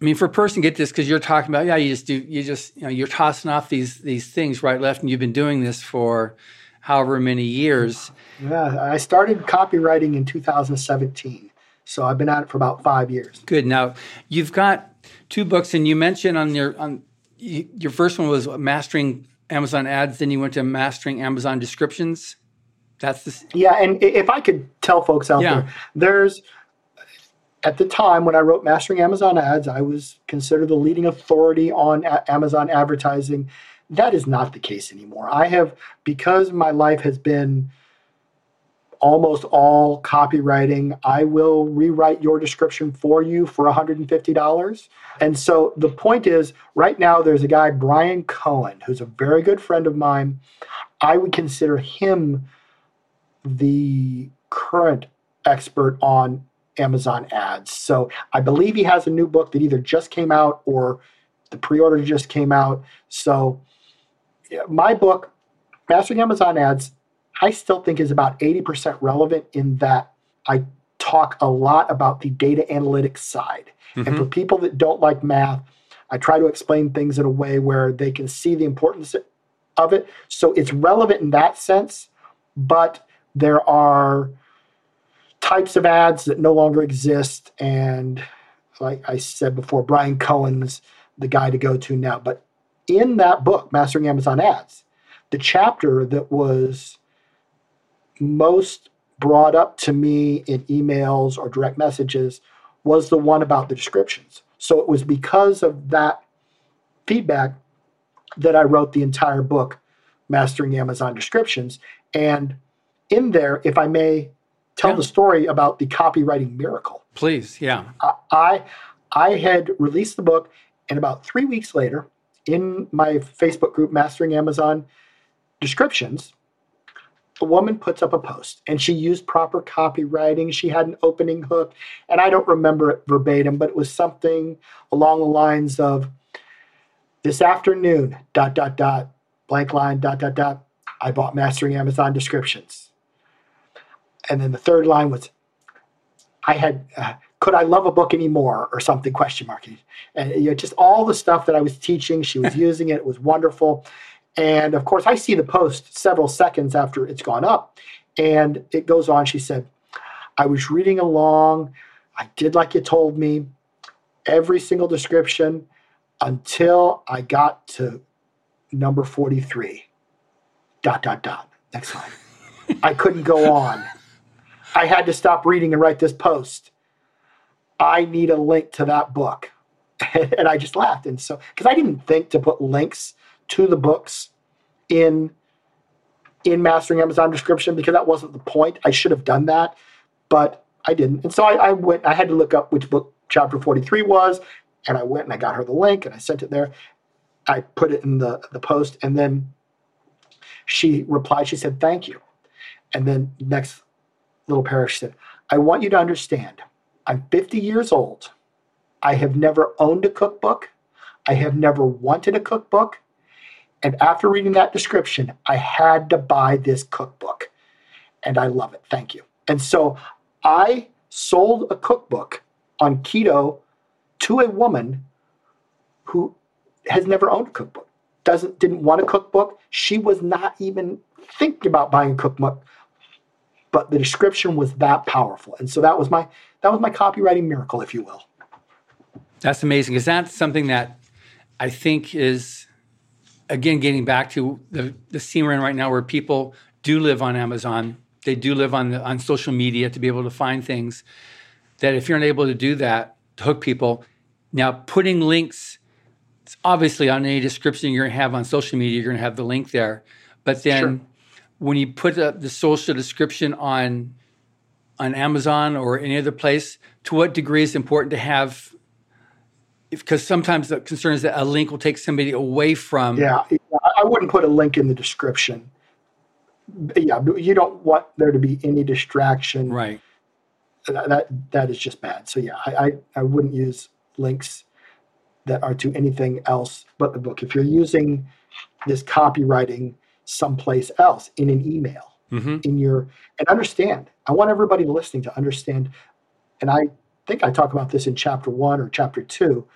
I mean, for a person get this because you're talking about, yeah, you just do, you just, you know, you're tossing off these these things right, left, and you've been doing this for however many years. Yeah, I started copywriting in 2017, so I've been at it for about five years. Good. Now you've got two books, and you mentioned on your on your first one was mastering Amazon ads. Then you went to mastering Amazon descriptions. That's the yeah. And if I could tell folks out Yeah. there, there's at the time when I wrote Mastering Amazon Ads, I was considered the leading authority on a- Amazon advertising. That is not the case anymore. I have because my life has been almost all copywriting. I will rewrite your description for you for $150. And so the point is, right now there's a guy, Bryan Cohen, who's a very good friend of mine. I would consider him the current expert on Amazon ads. So I believe he has a new book that either just came out or the pre-order just came out. So my book, Mastering Amazon Ads, I still think is about 80% relevant in that I talk a lot about the data analytics side. And mm-hmm. for people that don't like math, I try to explain things in a way where they can see the importance of it. So it's relevant in that sense, but there are types of ads that no longer exist. And like I said before, Bryan Cohen's the guy to go to now. But in that book, Mastering Amazon Ads, the chapter that was most brought up to me in emails or direct messages was the one about the descriptions. So it was because of that feedback that I wrote the entire book, Mastering Amazon Descriptions. And in there, if I may tell Yeah. the story about the copywriting miracle. please, yeah. I I had released the book, and about three weeks later, in my Facebook group, Mastering Amazon Descriptions, a woman puts up a post, and she used proper copywriting. She had an opening hook, and I don't remember it verbatim, but it was something along the lines of, "This afternoon, dot dot dot, blank line, dot dot dot. I bought Mastering Amazon Descriptions." And then the third line was, I had uh, could I love a book anymore? or something question mark. And you know, just all the stuff that I was teaching she was using it it was wonderful. And of course I see the post several seconds after it's gone up and it goes on. She said I was reading along. I did like you told me. Every single description until I got to number 43 dot dot dot. Next line. I couldn't go on I had to stop reading and write this post. I need a link to that book. and I just laughed. And so, because I didn't think to put links to the books in in mastering Amazon description because that wasn't the point. I should have done that, but I didn't. And so I, I went. I had to look up which book chapter forty three was, and I went and I got her the link and I sent it there. I put it in the the post, and then she replied. She said, "Thank you." And then next little parish said, I want you to understand, I'm 50 years old. I have never owned a cookbook. I have never wanted a cookbook. And after reading that description, I had to buy this cookbook. And I love it. Thank you. And so I sold a cookbook on keto to a woman who has never owned a cookbook, doesn't didn't want a cookbook. She was not even thinking about buying a cookbook but the description was that powerful and so that was my that was my copywriting miracle if you will That's amazing. Is that something that I think is, again, getting back to the, the scene we're in right now where people do live on Amazon, they do live on, the, on social media to be able to find things that if you're unable to do that, to hook people. Now, putting links, it's obviously on any description you're going to have on social media, you're going to have the link there. But then Sure. When you put up the social description on on Amazon or any other place, to what degree is it important to have because sometimes the concern is that a link will take somebody away from yeah I- wouldn't put a link in the description. Yeah you don't want there to be any distraction. Right. That that, that is just bad. So yeah I, I i wouldn't use links that are to anything else but the book. If you're using this copywriting someplace else in an email hmm in your and understand. I want everybody listening to understand and i think i talk about this in chapter one or chapter two.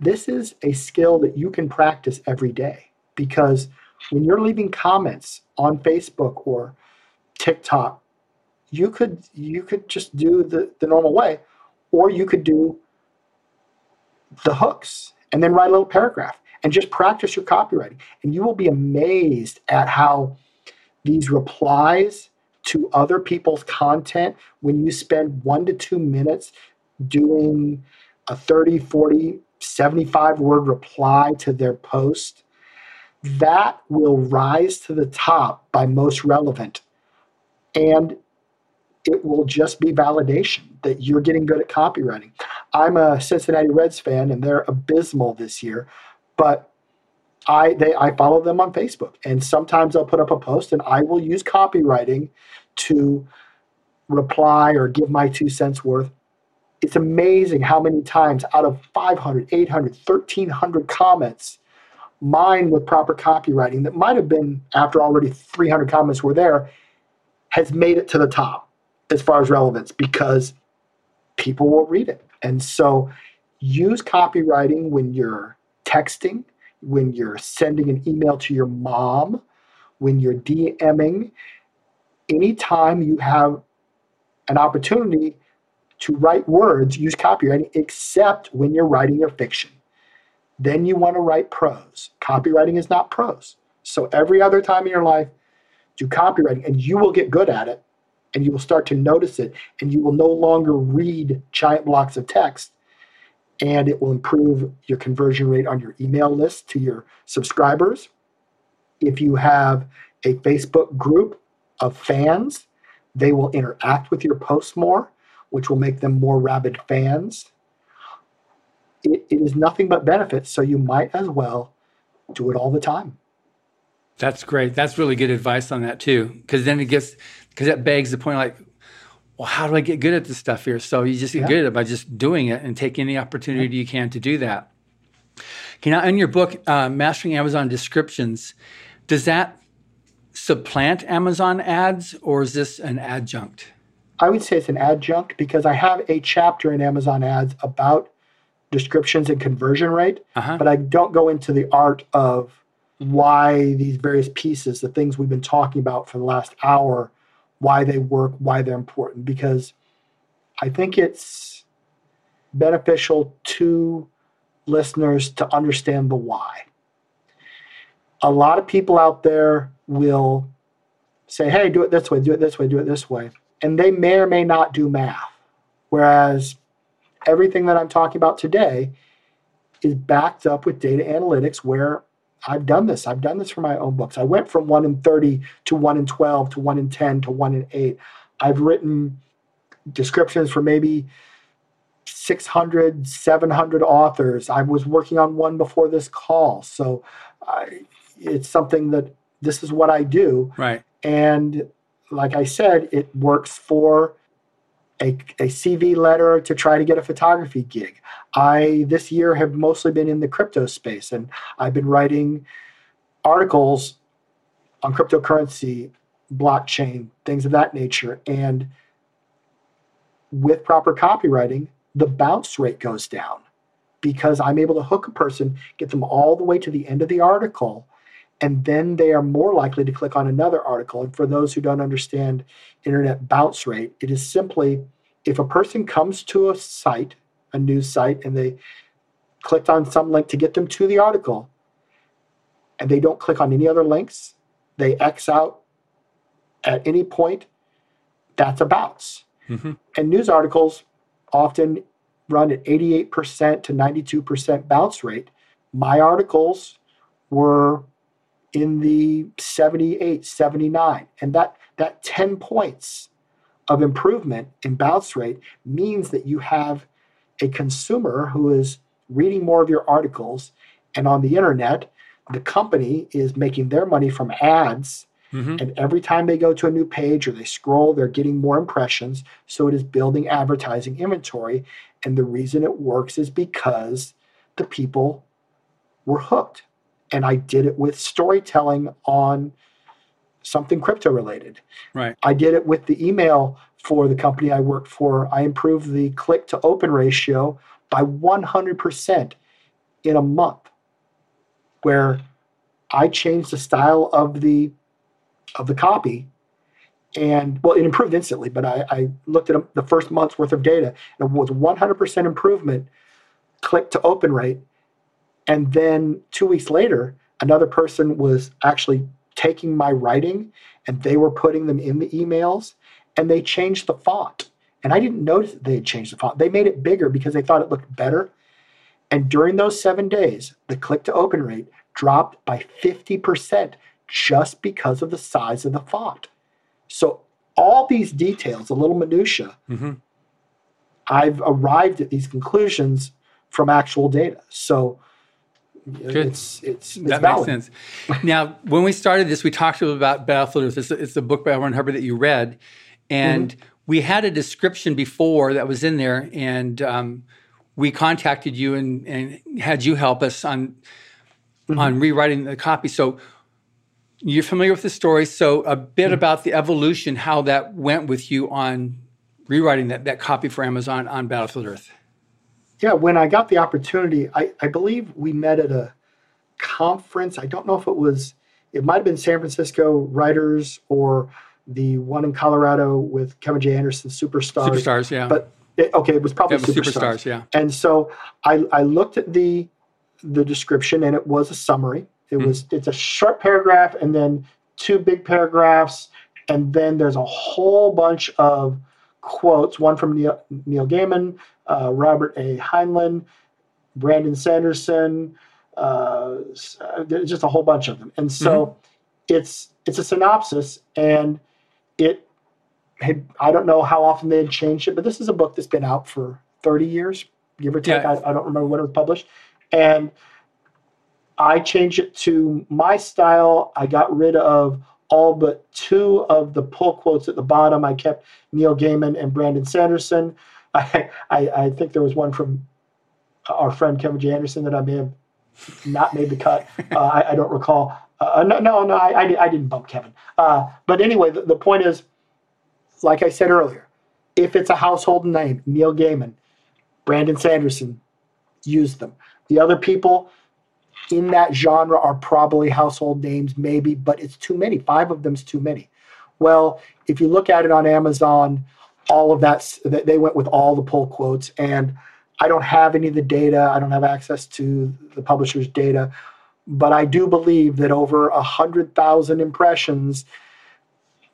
This is a skill that you can practice every day because when you're leaving comments on facebook or tiktok you could you could just do the, the normal way or you could do the hooks and then write a little paragraph and just practice your copywriting and you will be amazed at how these replies to other people's content, when you spend one to two minutes doing a 30, 40, 75 word reply to their post, that will rise to the top by most relevant. And it will just be validation that you're getting good at copywriting. I'm a Cincinnati Reds fan and they're abysmal this year, but I they I follow them on Facebook and sometimes I'll put up a post and I will use copywriting to reply or give my two cents worth. It's amazing how many times out of 500, 800, 1300 comments mine with proper copywriting that might have been after already 300 comments were there has made it to the top as far as relevance because people will read it. And so use copywriting when you're texting, when you're sending an email to your mom, when you're DMing. Anytime you have an opportunity to write words, use copywriting, except when you're writing your fiction. Then you want to write prose. Copywriting is not prose. So every other time in your life, do copywriting and you will get good at it and you will start to notice it and you will no longer read giant blocks of text and it will improve your conversion rate on your email list to your subscribers. If you have a Facebook group of fans, they will interact with your posts more, which will make them more rabid fans it, it is nothing but benefits. So you might as well do it all the time. That's great. That's really good advice on that too. Because then it gets, because that begs the point like, well, how do I get good at this stuff here? So you just get yeah. good at it by just doing it and take any opportunity you can to do that. Okay, now in your book, uh, Mastering Amazon Descriptions, does that supplant Amazon ads or is this an adjunct? I would say it's an adjunct because I have a chapter in Amazon ads about descriptions and conversion rate, uh-huh. but I don't go into the art of why these various pieces, the things we've been talking about for the last hour, why they work, why they're important, because I think it's beneficial to listeners to understand the why. A lot of people out there will say, hey, do it this way, do it this way, do it this way. And they may or may not do math. Whereas everything that I'm talking about today is backed up with data analytics where I've done this. I've done this for my own books. I went from 1 in 30 to 1 in 12 to 1 in 10 to 1 in 8. I've written descriptions for maybe 600, 700 authors. I was working on one before this call. So I, it's something that this is what I do. Right. And like I said, it works for a, a CV letter to try to get a photography gig. I this year have mostly been in the crypto space and I've been writing articles on cryptocurrency, blockchain, things of that nature. And with proper copywriting, the bounce rate goes down because I'm able to hook a person, get them all the way to the end of the article, and then they are more likely to click on another article. And for those who don't understand internet bounce rate, it is simply if a person comes to a site, a news site, and they clicked on some link to get them to the article, and they don't click on any other links, they X out at any point, that's a bounce. Mm-hmm. And news articles often run at 88% to 92% bounce rate. My articles were in the 78, 79. And that, that 10 points of improvement in bounce rate means that you have a consumer who is reading more of your articles and on the internet the company is making their money from ads mm-hmm. and every time they go to a new page or they scroll they're getting more impressions so it is building advertising inventory and the reason it works is because the people were hooked and i did it with storytelling on something crypto related. Right. I did it with the email for the company I worked for. I improved the click to open ratio by 100% in a month where I changed the style of the of the copy and well it improved instantly but I, I looked at the first month's worth of data and it was 100% improvement click to open rate and then two weeks later another person was actually taking my writing and they were putting them in the emails and they changed the font. And I didn't notice that they had changed the font. They made it bigger because they thought it looked better. And during those seven days, the click to open rate dropped by 50% just because of the size of the font. So all these details, a little minutia, mm-hmm. I've arrived at these conclusions from actual data. So Good. it's it's, it's that valid. makes sense. now, when we started this, we talked about Battlefield Earth. It's, the book by L. Ron Hubbard that you read, and mm-hmm. we had a description before that was in there, and um, we contacted you and, and had you help us on mm-hmm. on rewriting the copy. So you're familiar with the story. So a bit mm-hmm. about the evolution, how that went with you on rewriting that, that copy for Amazon on Battlefield Earth. Yeah, when I got the opportunity, I, I believe we met at a conference. I don't know if it was, it might have been San Francisco Writers or the one in Colorado with Kevin J. Anderson, Superstars. Superstars, yeah. But it, okay, it was probably yeah, superstars. superstars. Yeah. And so I, I looked at the the description, and it was a summary. It mm was it's a short paragraph, and then two big paragraphs, and then there's a whole bunch of quotes. One from Neil, Neil Gaiman, uh, Robert A. Heinlein, Brandon Sanderson. Uh, just a whole bunch of them, and so mm-hmm. it's it's a synopsis, and it had, I don't know how often they had changed it, but this is a book that's been out for 30 years, give or take. Yeah. I, I, don't remember when it was published. And I changed it to my style. I got rid of all but two of the pull quotes at the bottom. I kept Neil Gaiman and Brandon Sanderson. I, I, I think there was one from our friend Kevin J. Anderson that I may have not made the cut. Uh, I, I, don't recall. Uh, no, no, no I, I, I, didn't bump Kevin. Uh, but anyway, the, the point is like I said earlier, if it's a household name, Neil Gaiman, Brandon Sanderson, use them. The other people in that genre are probably household names, maybe, but it's too many. Five of them's too many. Well, if you look at it on Amazon, all of that, they went with all the pull quotes. And I don't have any of the data, I don't have access to the publisher's data, but I do believe that over a 100,000 impressions,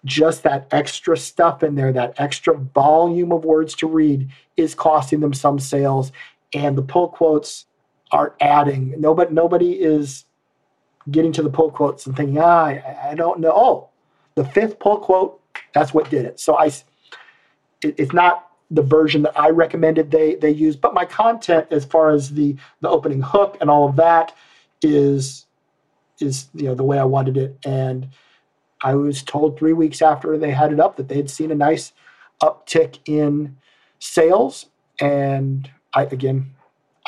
just that extra stuff in there, that extra volume of words to read is costing them some sales. And the pull quotes are adding. Nobody, nobody is getting to the pull quotes and thinking, ah, I, I don't know. Oh, the fifth pull quote, that's what did it. So I, it, it's not the version that I recommended they they use, but my content as far as the the opening hook and all of that is is you know the way I wanted it and I was told three weeks after they had it up that they had seen a nice uptick in sales. And I, again,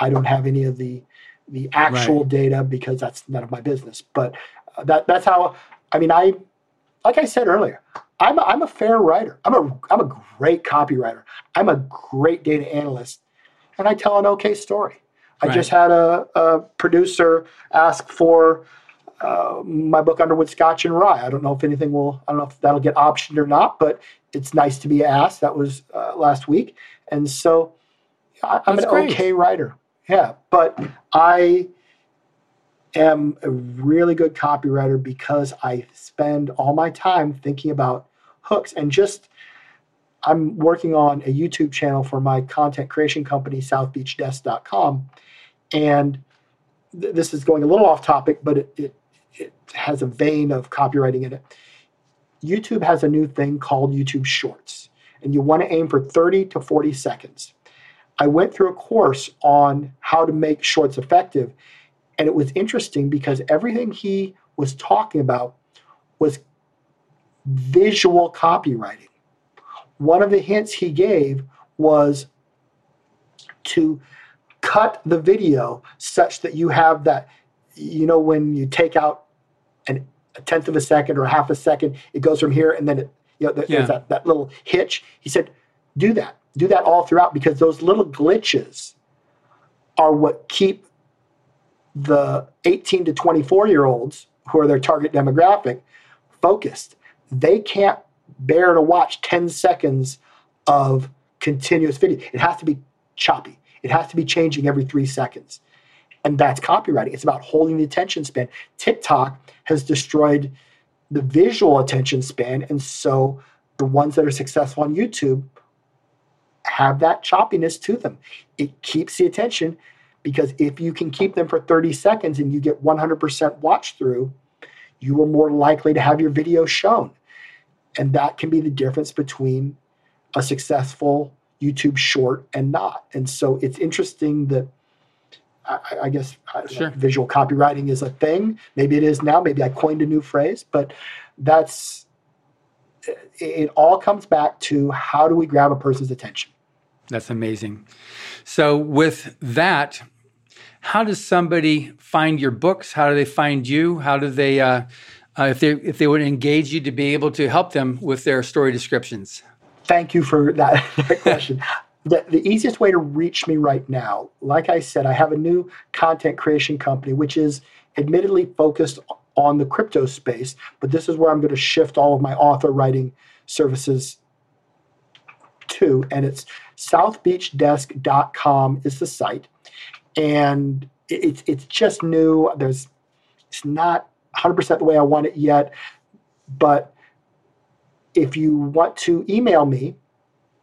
I don't have any of the the actual right. data because that's none of my business. But uh, that that's how. I mean, I like I said earlier, I'm a, I'm a fair writer. I'm a I'm a great copywriter. I'm a great data analyst, and I tell an okay story. I right. just had a, a producer ask for uh, my book Underwood Scotch and Wry. I don't know if anything will. I don't know if that'll get optioned or not, but it's nice to be asked. That was uh, last week, and so I, am an great. okay writer. Yeah, but I am a really good copywriter because I spend all my time thinking about hooks and just. I'm working on a YouTube channel for my content creation company, SouthBeachDesk.com, and th- this is going a little off topic, but it, it it has a vein of copywriting in it. YouTube has a new thing called YouTube Shorts, and you want to aim for 30 to 40 seconds. I went through a course on how to make shorts effective, and it was interesting because everything he was talking about was visual copywriting. One of the hints he gave was to cut the video such that you have that you know when you take out an, a tenth of a second or a half a second, it goes from here and then it, you know, there's that, that little hitch. He said, do that. Do that all throughout because those little glitches are what keep the 18 to 24 year olds who are their target demographic focused. They can't bear to watch 10 seconds of continuous video. It has to be choppy. It has to be changing every three seconds. And that's copywriting. It's about holding the attention span. TikTok has destroyed the visual attention span. And so the ones that are successful on YouTube have that choppiness to them. It keeps the attention because if you can keep them for 30 seconds and you get 100% watch through, you are more likely to have your video shown. And that can be the difference between a successful YouTube short and not. And so it's interesting that I, I guess sure. visual copywriting is a thing. Maybe it is now. Maybe I coined a new phrase, but that's it. All comes back to how do we grab a person's attention. That's amazing. So with that, how does somebody find your books? How do they find you? How do they, uh, uh, if they if they would engage you to be able to help them with their story descriptions? Thank you for that, question. the, the easiest way to reach me right now, like I said, I have a new content creation company, which is admittedly focused on the crypto space, but this is where I'm going to shift all of my author writing services And it's southbeachdesk.com is the site. And it's it's just new. There's it's not 100% the way I want it yet, but if you want to email me,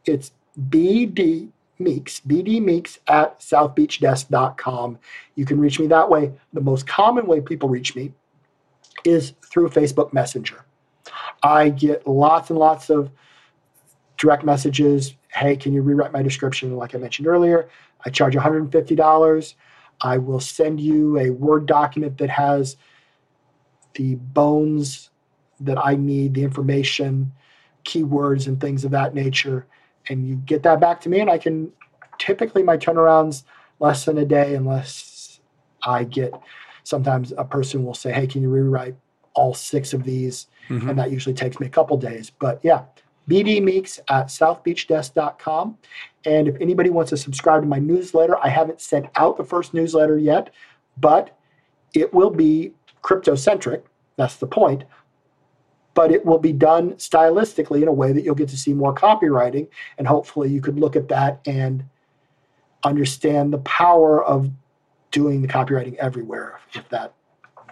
it's BD Meeks, BD Meeks at southbeachdesk.com. You can reach me that way. The most common way people reach me is through Facebook Messenger. I get lots and lots of direct messages. Hey, can you rewrite my description? Like I mentioned earlier, I charge $150. I will send you a Word document that has the bones that I need, the information, keywords, and things of that nature and you get that back to me, and I can typically my turnarounds less than a day, unless I get sometimes a person will say, "Hey, can you rewrite all six of these?" Mm-hmm. And that usually takes me a couple days. But yeah, BD Meeks at southbeachdesk.com. And if anybody wants to subscribe to my newsletter, I haven't sent out the first newsletter yet, but it will be crypto centric. That's the point but it will be done stylistically in a way that you'll get to see more copywriting. And hopefully you could look at that and understand the power of doing the copywriting everywhere, if that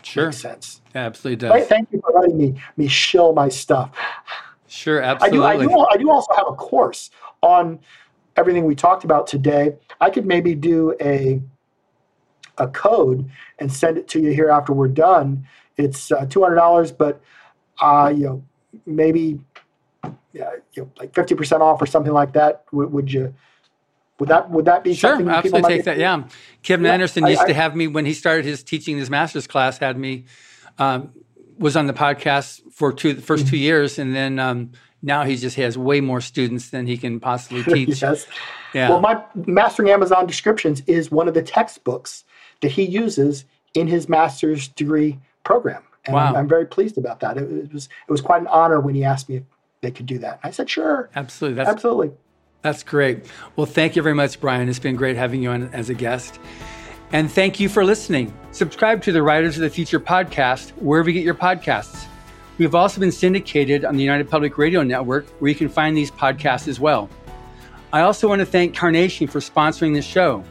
sure. makes sense. absolutely does. Right, thank you for letting me me shill my stuff. Sure, absolutely. I do, I do, I do also have a course on everything we talked about today. I could maybe do a a code and send it to you here after we're done. It's uh, two hundred dollars, but uh, you know, maybe yeah, you know, like fifty percent off or something like that. Would, would you? Would that would that be sure? Something absolutely take that. Yeah, Kevin yeah, Anderson used I, to have me when he started his teaching his master's class. Had me um, was on the podcast for two the 1st mm-hmm. two years, and then um, now he just has way more students than he can possibly teach. yes. Yeah. Well, my Mastering Amazon Descriptions is one of the textbooks that he uses in his master's degree program. And wow. I'm, I'm, very pleased about that. It, it, was it was quite an honor when he asked me if they could do that. I said, sure. Absolutely. That's, Absolutely. That's great. Well, thank you very much, Brian. It's been great having you on as a guest. And thank you for listening. Subscribe to the Writers of the Future podcast wherever you get your podcasts. We've also been syndicated on the United Public Radio Network, where you can find these podcasts as well. I also want to thank Carnation for sponsoring this show.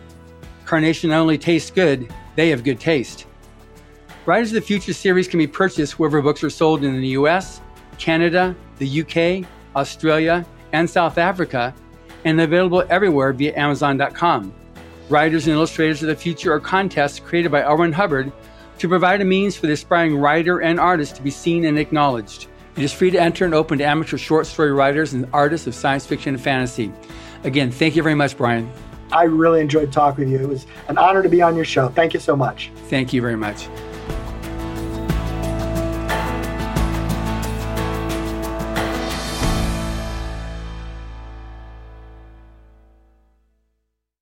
Carnation not only tastes good, they have good taste. Writers of the Future series can be purchased wherever books are sold in the US, Canada, the UK, Australia, and South Africa, and available everywhere via Amazon.com. Writers and Illustrators of the Future are contests created by L. Hubbard to provide a means for the aspiring writer and artist to be seen and acknowledged. It is free to enter and open to amateur short story writers and artists of science fiction and fantasy. Again, thank you very much, Brian. I really enjoyed talking with you. It was an honor to be on your show. Thank you so much. Thank you very much.